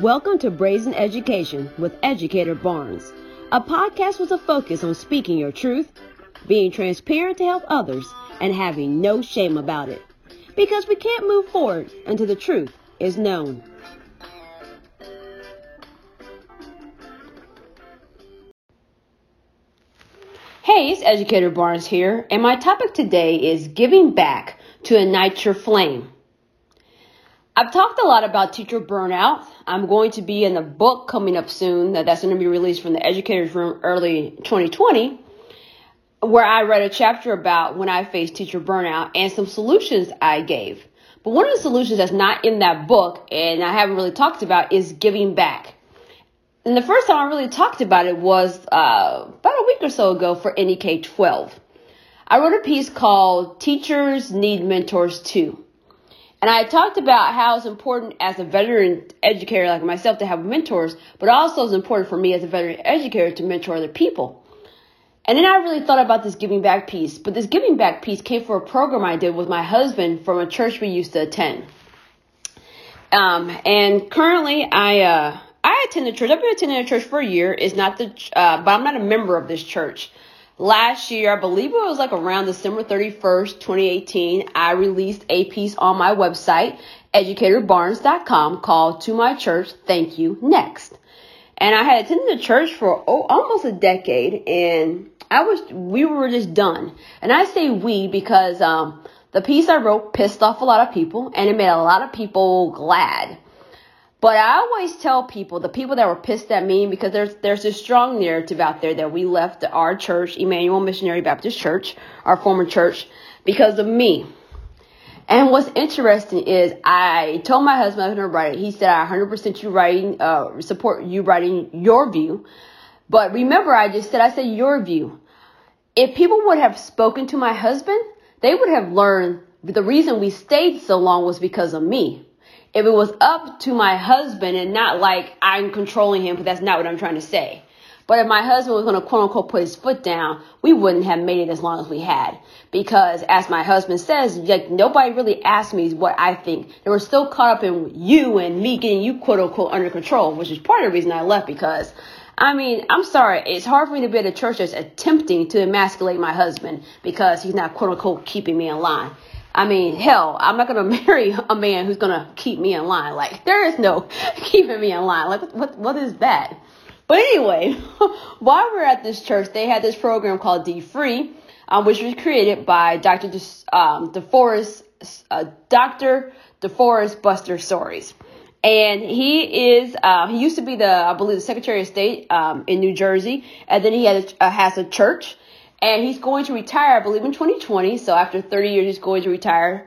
Welcome to Brazen Education with Educator Barnes, a podcast with a focus on speaking your truth, being transparent to help others, and having no shame about it. Because we can't move forward until the truth is known. Hey, it's Educator Barnes here, and my topic today is giving back to ignite your flame. I've talked a lot about teacher burnout. I'm going to be in a book coming up soon that that's going to be released from the Educators Room early 2020, where I read a chapter about when I faced teacher burnout and some solutions I gave. But one of the solutions that's not in that book and I haven't really talked about is giving back. And the first time I really talked about it was uh, about a week or so ago for NEK 12. I wrote a piece called Teachers Need Mentors Too. And I talked about how it's important as a veteran educator like myself to have mentors, but also it's important for me as a veteran educator to mentor other people. And then I really thought about this giving back piece, but this giving back piece came from a program I did with my husband from a church we used to attend. Um, and currently I, uh, I attend the church. I've been attending a church for a year. It's not the, uh, but I'm not a member of this church last year, I believe it was like around December 31st, 2018, I released a piece on my website, educatorbarnes.com, called To My Church, Thank You Next. And I had attended the church for oh, almost a decade, and I was, we were just done. And I say we because, um, the piece I wrote pissed off a lot of people, and it made a lot of people glad. But I always tell people, the people that were pissed at me, because there's there's this strong narrative out there that we left our church, Emmanuel Missionary Baptist Church, our former church, because of me. And what's interesting is I told my husband I was going to write it. He said I 100% you writing, uh, support you writing your view. But remember, I just said I said your view. If people would have spoken to my husband, they would have learned the reason we stayed so long was because of me if it was up to my husband and not like I'm controlling him, but that's not what I'm trying to say. But if my husband was going to quote unquote put his foot down, we wouldn't have made it as long as we had. Because as my husband says, like nobody really asked me what I think. They were still caught up in you and me getting you quote unquote under control, which is part of the reason I left because I mean, I'm sorry. It's hard for me to be at a church that's attempting to emasculate my husband because he's not quote unquote keeping me in line. I mean, hell, I'm not gonna marry a man who's gonna keep me in line. Like, there is no keeping me in line. Like, what, what is that? But anyway, while we are at this church, they had this program called D Free, um, which was created by Dr. De, um, DeForest, uh, Dr. DeForest Buster Soaries. And he is, uh, he used to be the, I believe, the Secretary of State um, in New Jersey, and then he had a, uh, has a church and he's going to retire, I believe, in 2020. So after 30 years, he's going to retire.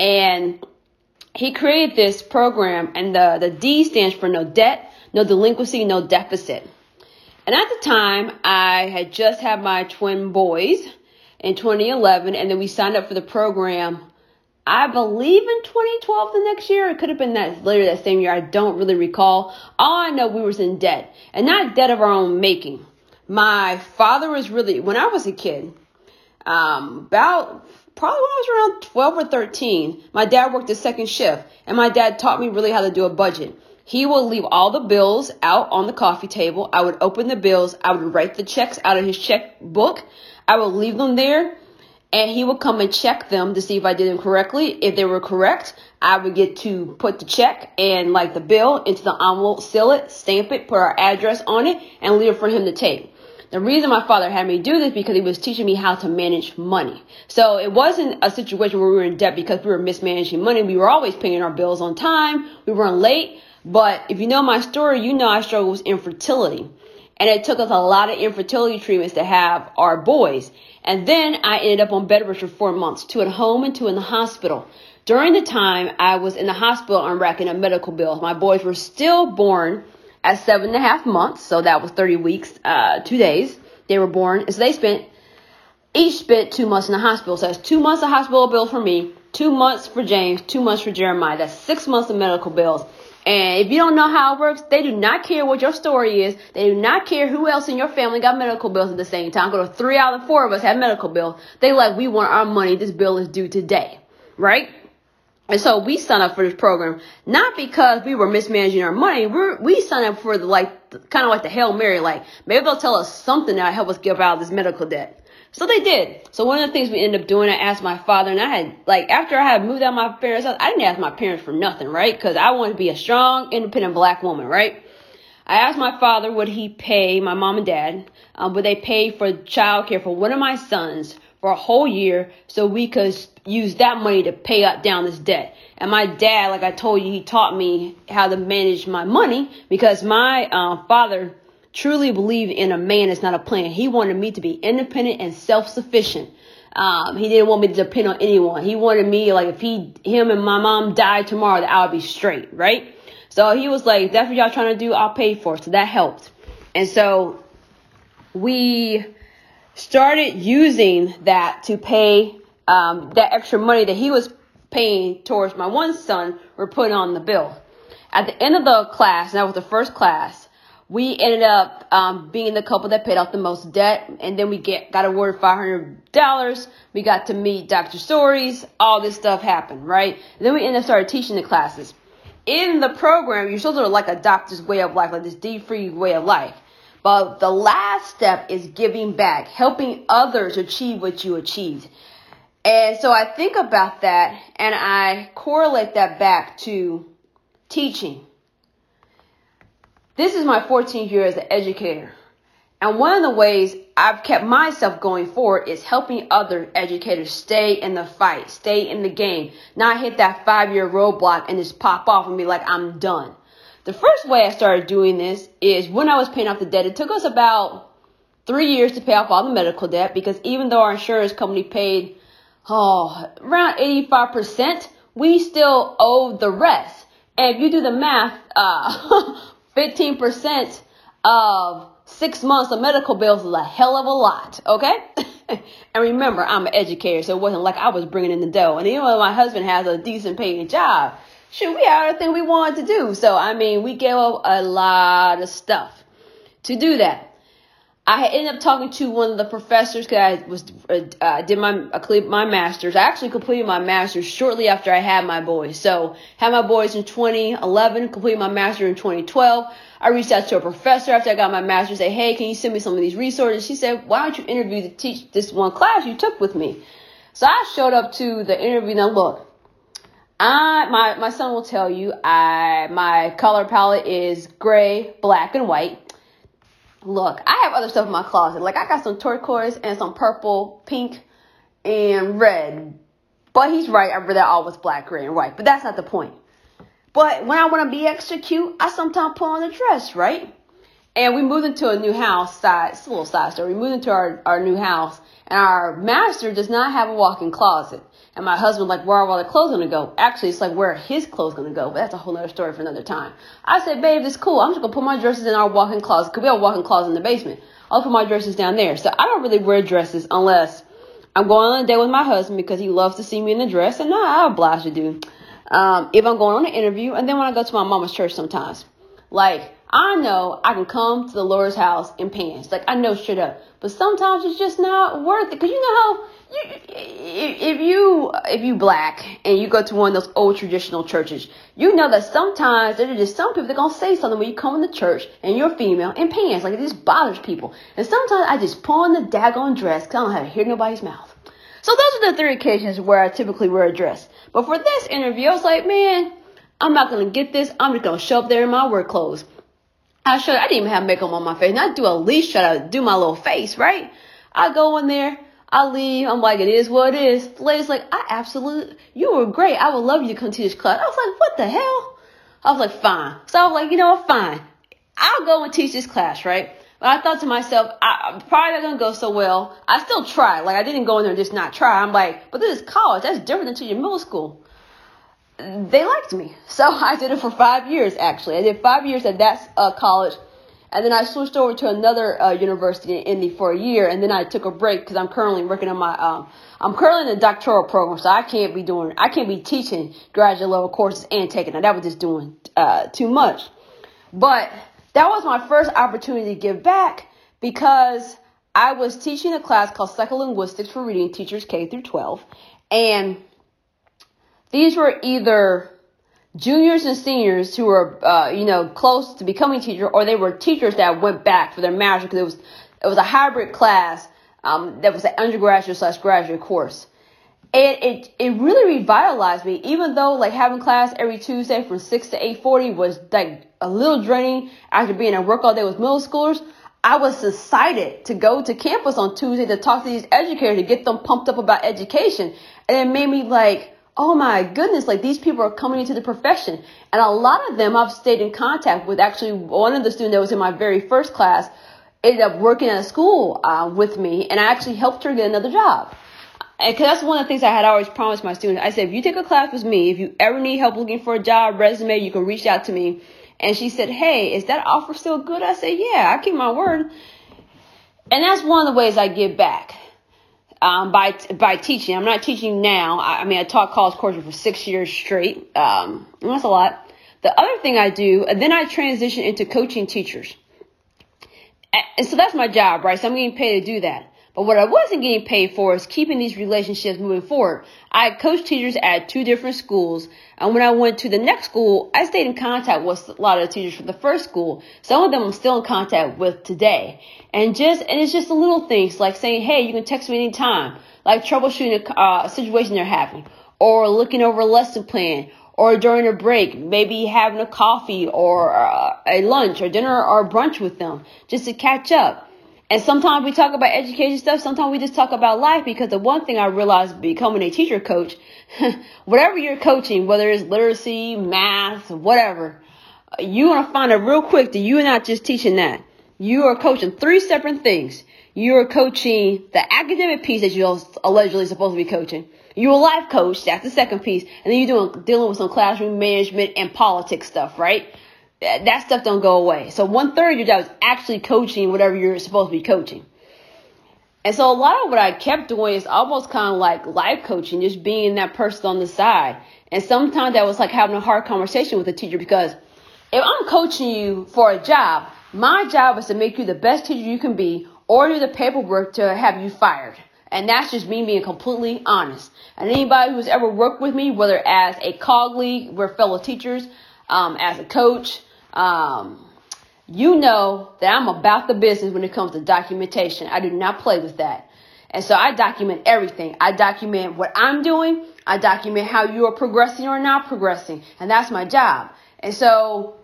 And he created this program, and the, the D stands for no debt, no delinquency, no deficit. And at the time, I had just had my twin boys in 2011, and then we signed up for the program. I believe in 2012 the next year. It could have been that later that same year. I don't really recall. All I know we was in debt, and not debt of our own making my father was really when I was a kid, um, about probably when I was around 12 or 13, my dad worked a second shift and my dad taught me really how to do a budget. He will leave all the bills out on the coffee table. I would open the bills. I would write the checks out of his checkbook. I would leave them there and he would come and check them to see if I did them correctly. If they were correct, I would get to put the check and like the bill into the envelope, seal it, stamp it, put our address on it, and leave it for him to take. The reason my father had me do this because he was teaching me how to manage money. So it wasn't a situation where we were in debt because we were mismanaging money. We were always paying our bills on time. We weren't late. But if you know my story, you know I struggled with infertility. And it took us a lot of infertility treatments to have our boys. And then I ended up on bed rest for four months, two at home and two in the hospital. During the time I was in the hospital, I'm racking up medical bills. My boys were still born at seven and a half months. So that was 30 weeks, uh, two days. They were born. So they spent, each spent two months in the hospital. So that's two months of hospital bills for me, two months for James, two months for Jeremiah. That's six months of medical bills. And if you don't know how it works, they do not care what your story is. They do not care who else in your family got medical bills at the same time. Go to three out of four of us have medical bills. They like, we want our money. This bill is due today. Right? And so we signed up for this program not because we were mismanaging our money. we we signed up for the like kind of like the hail mary, like maybe they'll tell us something that'll help us get out of this medical debt. So they did. So one of the things we ended up doing, I asked my father, and I had like after I had moved out my parents' house, I didn't ask my parents for nothing, right? Because I wanted to be a strong, independent black woman, right? I asked my father, would he pay my mom and dad? Um, would they pay for childcare for one of my sons for a whole year so we could use that money to pay up down this debt? And my dad, like I told you, he taught me how to manage my money because my uh, father truly believed in a man is not a plan. He wanted me to be independent and self-sufficient. Um, he didn't want me to depend on anyone. He wanted me, like, if he, him and my mom died tomorrow, that I would be straight, right? So he was like, that's what y'all trying to do, I'll pay for it. So that helped. And so we started using that to pay, um, that extra money that he was paying towards my one son, we're putting on the bill. At the end of the class, and that was the first class, we ended up um, being the couple that paid off the most debt, and then we get got awarded five hundred dollars. We got to meet Dr. Soaries. All this stuff happened, right? And then we ended up started teaching the classes. In the program, you're supposed to like adopt this way of life, like this debt-free way of life. But the last step is giving back, helping others achieve what you achieved. And so I think about that and I correlate that back to teaching this is my 14th year as an educator. And one of the ways I've kept myself going forward is helping other educators stay in the fight, stay in the game, not hit that five year roadblock and just pop off and be like, I'm done. The first way I started doing this is when I was paying off the debt. It took us about three years to pay off all the medical debt because even though our insurance company paid, oh, around 85%, we still owed the rest. And if you do the math, uh, 15% of six months of medical bills is a hell of a lot, okay? and remember, I'm an educator, so it wasn't like I was bringing in the dough. And even though my husband has a decent paying job, shoot, we had everything we wanted to do. So, I mean, we gave up a lot of stuff to do that. I ended up talking to one of the professors because I was uh, did my my master's. I actually completed my master's shortly after I had my boys. So had my boys in 2011, completed my master's in 2012. I reached out to a professor after I got my master's. Say, hey, can you send me some of these resources? She said, why don't you interview to teach this one class you took with me? So I showed up to the interview. Now look, I my my son will tell you I my color palette is gray, black, and white. Look, I have other stuff in my closet. Like I got some turquoise and some purple, pink, and red. But he's right. I really always black, gray, and white. But that's not the point. But when I want to be extra cute, I sometimes put on a dress, right? And we moved into a new house. Side, it's a little side story. We moved into our, our new house, and our master does not have a walk-in closet. And my husband like, where are all the clothes gonna go? Actually, it's like where are his clothes gonna go? But that's a whole other story for another time. I said, babe, it's cool. I'm just gonna put my dresses in our walk-in closet because we have a walk-in closet in the basement. I'll put my dresses down there. So I don't really wear dresses unless I'm going on a date with my husband because he loves to see me in a dress, and I'm obliged to do. Um, if I'm going on an interview, and then when I go to my mama's church sometimes, like I know I can come to the Lord's house in pants. Like I know straight up. But sometimes it's just not worth it. Cause you know how you, if you if you black and you go to one of those old traditional churches, you know that sometimes there's just some people that gonna say something when you come in the church and you're female in pants. Like it just bothers people. And sometimes I just pull on the daggone dress because I don't have to hear nobody's mouth. So those are the three occasions where I typically wear a dress. But for this interview, I was like, man, I'm not gonna get this. I'm just gonna show up there in my work clothes. I should. I didn't even have makeup on my face. I do at least try to do my little face, right? I go in there. I leave. I'm like, it is what it is. The lady's like, I absolutely, you were great. I would love you to come to this class. I was like, what the hell? I was like, fine. So I was like, you know what, fine. I'll go and teach this class, right? But I thought to myself, I, am probably not gonna go so well. I still tried. Like I didn't go in there and just not try. I'm like, but this is college. That's different than to your middle school they liked me. So I did it for five years, actually. I did five years at that uh, college. And then I switched over to another uh, university in Indy for a year. And then I took a break because I'm currently working on my, um, I'm currently in a doctoral program. So I can't be doing, I can't be teaching graduate level courses and taking it. That was just doing uh, too much. But that was my first opportunity to give back because I was teaching a class called Psycholinguistics for Reading Teachers K through 12. And These were either juniors and seniors who were, uh, you know, close to becoming teachers, or they were teachers that went back for their master's because it was it was a hybrid class um, that was an undergraduate slash graduate course. And it it really revitalized me, even though like having class every Tuesday from six to eight forty was like a little draining after being at work all day with middle schoolers. I was excited to go to campus on Tuesday to talk to these educators to get them pumped up about education, and it made me like oh my goodness, like these people are coming into the profession. And a lot of them I've stayed in contact with. Actually, one of the students that was in my very first class ended up working at a school uh, with me, and I actually helped her get another job. And cause that's one of the things I had always promised my students. I said, if you take a class with me, if you ever need help looking for a job, resume, you can reach out to me. And she said, hey, is that offer still good? I said, yeah, I keep my word. And that's one of the ways I give back um, by by teaching. I'm not teaching now. I, I mean, I taught college courses for six years straight. Um, that's a lot. The other thing I do, then I transition into coaching teachers. And so that's my job, right? So I'm getting paid to do that. But what I wasn't getting paid for is keeping these relationships moving forward. I coached teachers at two different schools. And when I went to the next school, I stayed in contact with a lot of the teachers from the first school. Some of them I'm still in contact with today. And just, and it's just the little things like saying, hey, you can text me anytime. Like troubleshooting a, uh, situation they're having. Or looking over a lesson plan. Or during a break, maybe having a coffee or uh, a lunch or dinner or brunch with them just to catch up. And sometimes we talk about education stuff. Sometimes we just talk about life because the one thing I realized becoming a teacher coach, whatever you're coaching, whether it's literacy, math, whatever, you want to find out real quick that you're not just teaching that. You are coaching three separate things. You are coaching the academic piece that you're allegedly supposed to be coaching. You're a life coach. That's the second piece. And then you're doing, dealing with some classroom management and politics stuff, right? That stuff don't go away. So one third of your job is actually coaching whatever you're supposed to be coaching. And so a lot of what I kept doing is almost kind of like life coaching, just being that person on the side. And sometimes that was like having a hard conversation with a teacher because if I'm coaching you for a job, my job is to make you the best teacher you can be or do the paperwork to have you fired. And that's just me being completely honest. And anybody who's ever worked with me, whether as a colleague, we're fellow teachers, um, as a coach, um, you know that I'm about the business when it comes to documentation. I do not play with that. And so I document everything. I document what I'm doing. I document how you are progressing or not progressing. And that's my job. And so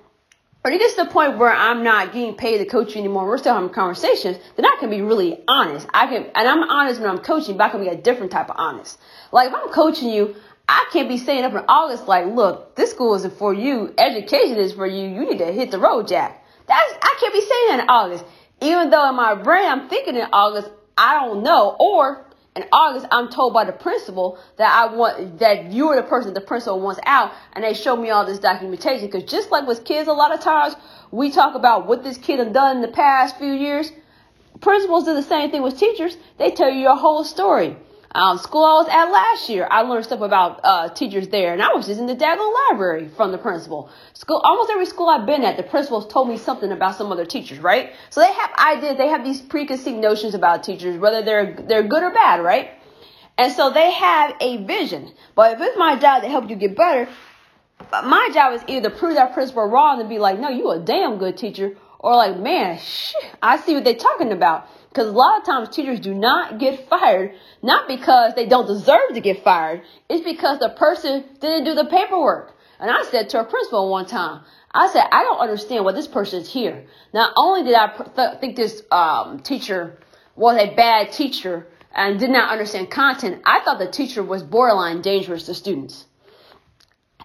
when it gets to the point where I'm not getting paid to coach you anymore, we're still having conversations, then I can be really honest. I can, and I'm honest when I'm coaching, but I can be a different type of honest. Like if I'm coaching you, I can't be saying up in August like, look, this school isn't for you. Education is for you. You need to hit the road, Jack. That's I can't be saying in August. Even though in my brain I'm thinking in August, I don't know. Or in August, I'm told by the principal that I want that you're the person the principal wants out, and they show me all this documentation. Because just like with kids, a lot of times we talk about what this kid has done in the past few years. Principals do the same thing with teachers. They tell you your whole story. Um, school I was at last year, I learned stuff about uh, teachers there, and I was just in the daggone library from the principal. School, almost every school I've been at, the principals told me something about some other teachers, right? So they have ideas, they have these preconceived notions about teachers, whether they're they're good or bad, right? And so they have a vision. But if it's my job to help you get better, my job is either prove that principal wrong and be like, no, you a damn good teacher, or like, man, shh, I see what they're talking about. Because a lot of times teachers do not get fired, not because they don't deserve to get fired, it's because the person didn't do the paperwork. And I said to a principal one time, I said, I don't understand why this person is here. Not only did I th- think this um, teacher was a bad teacher and did not understand content, I thought the teacher was borderline dangerous to students.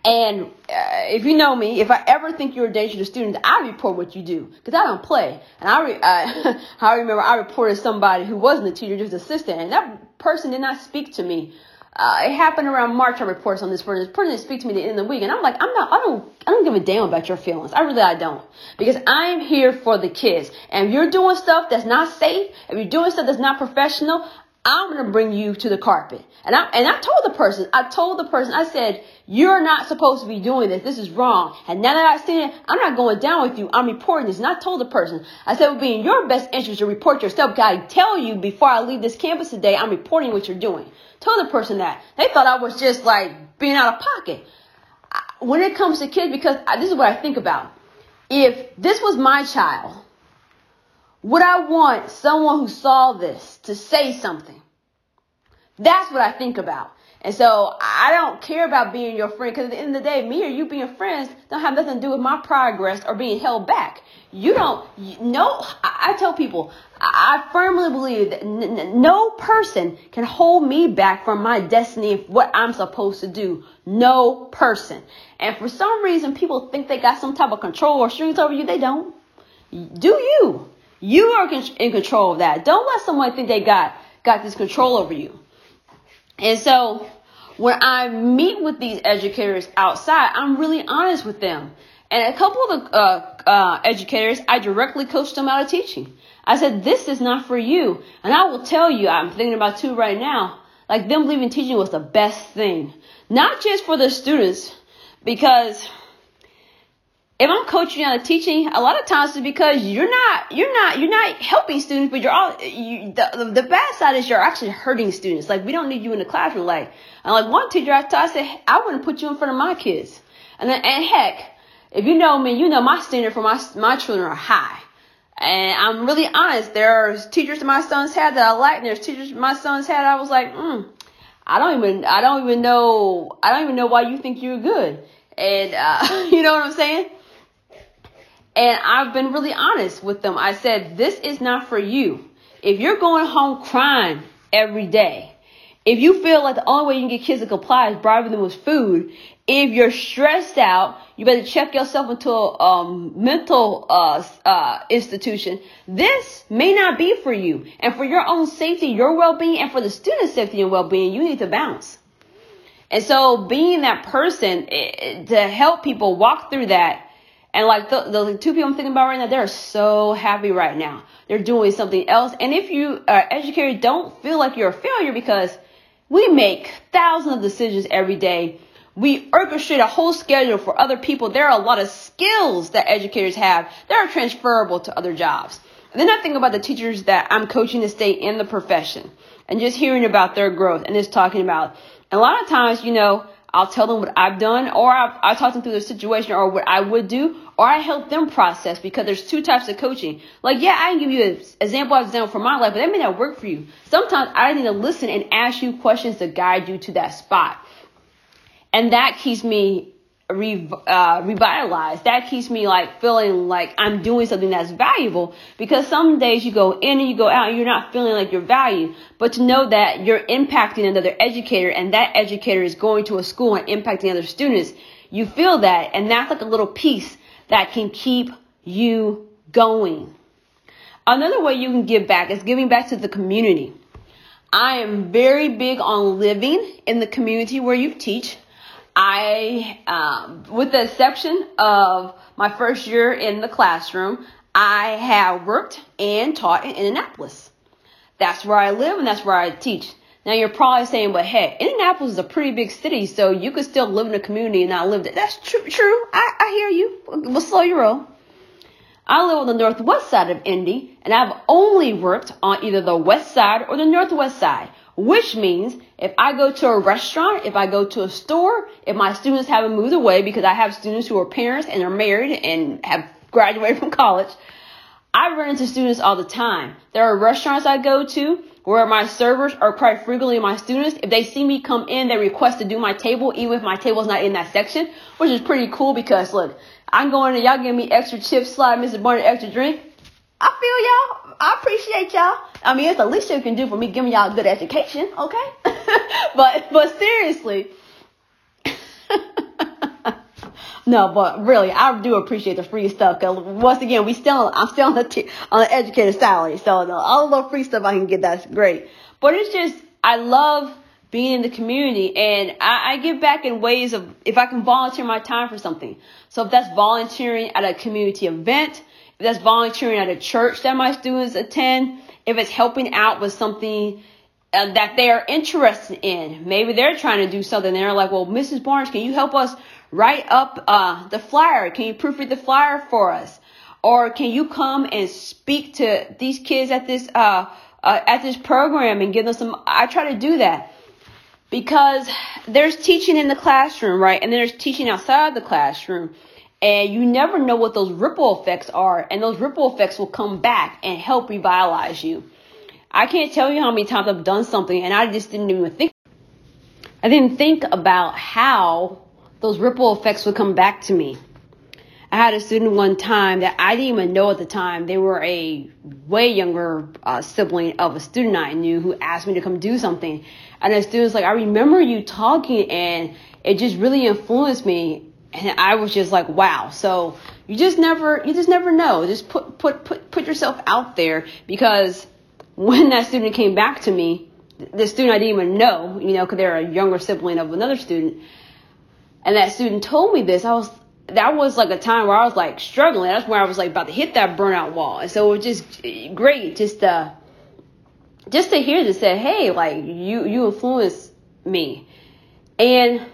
And uh, if you know me, if I ever think you're a danger to students, I report what you do because I don't play. And I, re- uh, I remember I reported somebody who wasn't a teacher, just assistant, and that person did not speak to me. Uh, it happened around March. I reported on this person. This person didn't speak to me at the end of the week, and I'm like, I'm not. I don't. I don't give a damn about your feelings. I really, I don't, because I am here for the kids. And if you're doing stuff that's not safe, if you're doing stuff that's not professional, I'm to bring you to the carpet. And I, and I told the person, I told the person, I said, you're not supposed to be doing this. This is wrong. And now that I've seen it, I'm not going down with you. I'm reporting this. And I told the person, I said, it would be in your best interest to report yourself because I tell you before I leave this campus today, I'm reporting what you're doing. told the person that. They thought I was just like being out of pocket. When it comes to kids, because this is what I think about. If this was my child, would I want someone who saw this to say something? That's what I think about. And so I don't care about being your friend because at the end of the day, me or you being friends don't have nothing to do with my progress or being held back. You don't, no, I, tell people, I firmly believe that no person can hold me back from my destiny of what I'm supposed to do. No person. And for some reason, people think they got some type of control or strings over you. They don't. Do you? You are in control of that. Don't let someone think they got, got this control over you. And so when I meet with these educators outside, I'm really honest with them. And a couple of the uh, uh, educators, I directly coached them out of teaching. I said, this is not for you. And I will tell you, I'm thinking about two right now, like them leaving teaching was the best thing. Not just for the students, because if I'm coaching out of teaching, a lot of times it's because you're not, you're not, you're not helping students, but you're all, you, the, the bad side is you're actually hurting students. Like we don't need you in the classroom. Like, and like one teacher I, I said, I wouldn't put you in front of my kids. And then, and heck, if you know me, you know my standard for my, my children are high. And I'm really honest. There are teachers my sons had that I like, and there's teachers my sons had I was like, mm, I don't even, I don't even know, I don't even know why you think you're good. And, uh, you know what I'm saying? And I've been really honest with them. I said, this is not for you. If you're going home crying every day, if you feel like the only way you can get kids to comply is bribing them with food, if you're stressed out, you better check yourself into a um, mental uh, uh, institution. This may not be for you. And for your own safety, your well-being, and for the student's safety and well-being, you need to bounce. And so being that person eh, to help people walk through that and like the, the two people I'm thinking about right now, they're so happy right now. They're doing something else. And if you are educated, don't feel like you're a failure because we make thousands of decisions every day. We orchestrate a whole schedule for other people. There are a lot of skills that educators have that are transferable to other jobs. And then I think about the teachers that I'm coaching to stay in the profession and just hearing about their growth and just talking about. And a lot of times, you know, I'll tell them what I've done, or I, talk them through the situation, or what I would do, or I help them process because there's two types of coaching. Like, yeah, I can give you an example of example from my life, but that may not work for you. Sometimes I need to listen and ask you questions to guide you to that spot. And that keeps me re, uh, revitalized. That keeps me like feeling like I'm doing something that's valuable because some days you go in and you go out and you're not feeling like you're valued. But to know that you're impacting another educator and that educator is going to a school and impacting other students, you feel that. And that's like a little piece that can keep you going. Another way you can give back is giving back to the community. I am very big on living in the community where you teach. I, um, with the exception of my first year in the classroom, I have worked and taught in Indianapolis. That's where I live and that's where I teach. Now you're probably saying, but hey, Indianapolis is a pretty big city, so you could still live in a community and not live there. That's true. True. I, I hear you. We'll slow your roll. I live on the northwest side of Indy, and I've only worked on either the west side or the northwest side which means if I go to a restaurant, if I go to a store, if my students haven't moved away because I have students who are parents and are married and have graduated from college, I run into students all the time. There are restaurants I go to where my servers are quite frequently my students. If they see me come in, they request to do my table, even if my table's not in that section, which is pretty cool because look, I'm going to y'all give me extra chips, slide Mr. Barnett extra drink. I feel y'all. I appreciate y'all. I mean, it's the least you can do for me giving y'all a good education, okay? but but seriously. no, but really, I do appreciate the free stuff. Cause once again, we still, I'm still on the t- on the educated salary, so the, all the free stuff I can get, that's great. But it's just, I love being in the community, and I, I give back in ways of if I can volunteer my time for something. So if that's volunteering at a community event, if that's volunteering at a church that my students attend, if it's helping out with something uh, that they're interested in. Maybe they're trying to do something. They're like, well, Mrs. Barnes, can you help us write up uh, the flyer? Can you proofread the flyer for us? Or can you come and speak to these kids at this uh, uh, at this program and give them some? I try to do that. because there's teaching in the classroom, right? And there's teaching outside the classroom. And you never know what those ripple effects are. And those ripple effects will come back and help revitalize you. I can't tell you how many times I've done something and I just didn't even think. I didn't think about how those ripple effects would come back to me. I had a student one time that I didn't even know at the time. They were a way younger uh, sibling of a student I knew who asked me to come do something. And the student's like, I remember you talking and it just really influenced me. And I was just like, wow. So you just never, you just never know. Just put, put, put, put yourself out there because when that student came back to me, the student I didn't even know, you know, because they're a younger sibling of another student, and that student told me this, I was that was like a time where I was like struggling. That's where I was like about to hit that burnout wall. And so it was just great just to just to hear this say, hey, like you you influenced me. And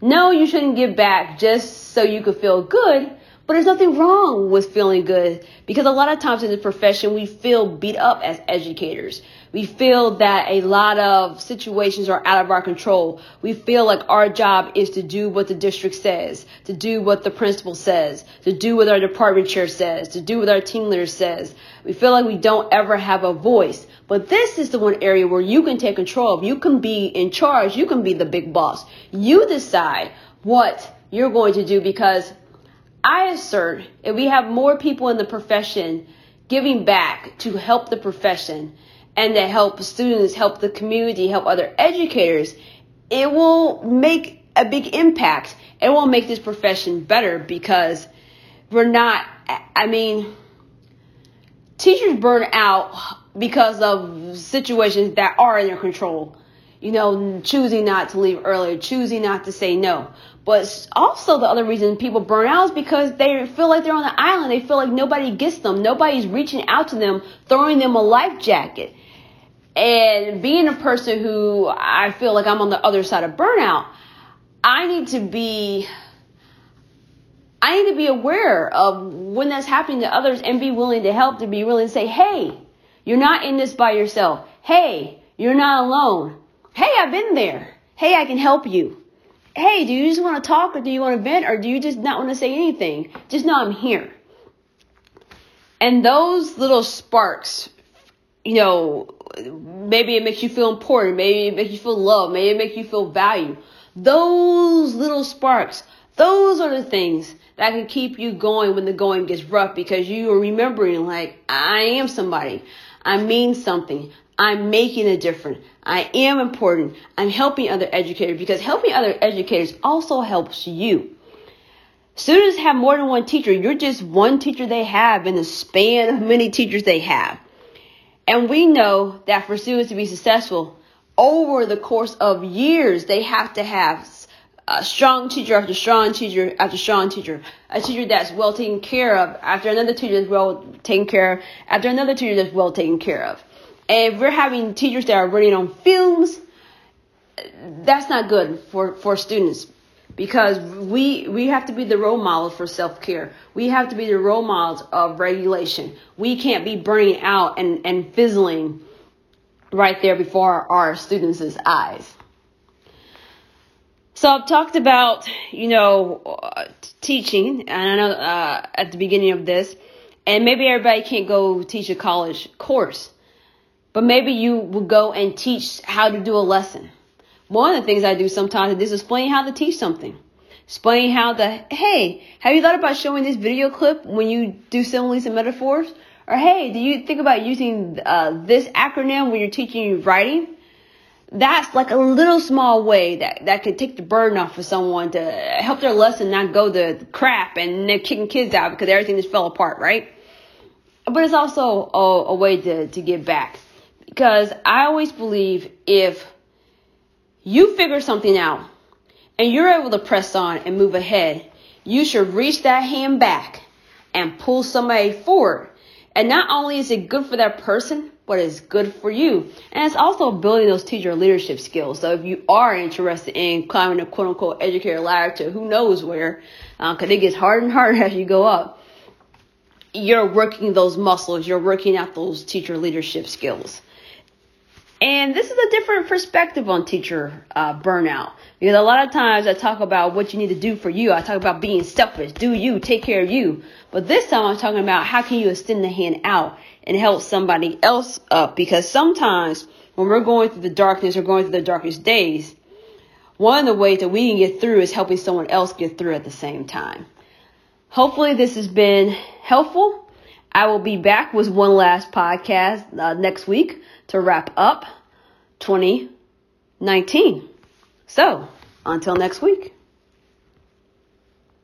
no, you shouldn't give back just so you could feel good. But there's nothing wrong with feeling good because a lot of times in this profession, we feel beat up as educators. We feel that a lot of situations are out of our control. We feel like our job is to do what the district says, to do what the principal says, to do what our department chair says, to do what our team leader says. We feel like we don't ever have a voice. But this is the one area where you can take control of. You can be in charge. You can be the big boss. You decide what you're going to do because I assert if we have more people in the profession giving back to help the profession and to help students, help the community, help other educators, it will make a big impact. It will make this profession better because we're not, I mean, teachers burn out because of situations that are in their control. You know, choosing not to leave earlier, choosing not to say no. But also the other reason people burn out is because they feel like they're on the island. They feel like nobody gets them. Nobody's reaching out to them, throwing them a life jacket. And being a person who I feel like I'm on the other side of burnout, I need to be I need to be aware of when that's happening to others and be willing to help, to be willing to say, hey, you're not in this by yourself. Hey, you're not alone. Hey, I've been there. Hey, I can help you hey, do you just want to talk or do you want to vent or do you just not want to say anything? Just know I'm here. And those little sparks, you know, maybe it makes you feel important, maybe it makes you feel loved, maybe it makes you feel valued. Those little sparks, those are the things that can keep you going when the going gets rough because you are remembering like, I am somebody. I mean something. I'm making a difference. I am important. I'm helping other educators because helping other educators also helps you. Students have more than one teacher. You're just one teacher they have in the span of many teachers they have. And we know that for students to be successful over the course of years, they have to have a strong teacher after strong teacher after strong teacher, a teacher that's well taken care of after another teacher that's well taken care of after another teacher that's well taken care of. If we're having teachers that are running on fumes, that's not good for, for students because we we have to be the role models for self-care. We have to be the role models of regulation. We can't be burning out and, and fizzling right there before our students' eyes. So I've talked about, you know, uh, teaching, and I know uh, at the beginning of this, and maybe everybody can't go teach a college course. But maybe you will go and teach how to do a lesson. One of the things I do sometimes is explain how to teach something. Explain how to, hey, have you thought about showing this video clip when you do similes and metaphors? Or hey, do you think about using uh, this acronym when you're teaching writing? That's like a little small way that, that could take the burden off of someone to help their lesson not go to crap and they're kicking kids out because everything just fell apart, right? But it's also a, a way to, to give back. Because I always believe if you figure something out and you're able to press on and move ahead, you should reach that hand back and pull somebody forward. And not only is it good for that person, but it's good for you. And it's also building those teacher leadership skills. So if you are interested in climbing a quote unquote educator ladder to who knows where, because uh, it gets harder and harder as you go up, you're working those muscles, you're working out those teacher leadership skills. And this is a different perspective on teacher uh, burnout. Because a lot of times I talk about what you need to do for you. I talk about being selfish, do you, take care of you. But this time I'm talking about how can you extend the hand out and help somebody else up. Because sometimes when we're going through the darkness or going through the darkest days, one of the ways that we can get through is helping someone else get through at the same time. Hopefully this has been helpful. I will be back with one last podcast uh, next week to wrap up 2019. So, until next week.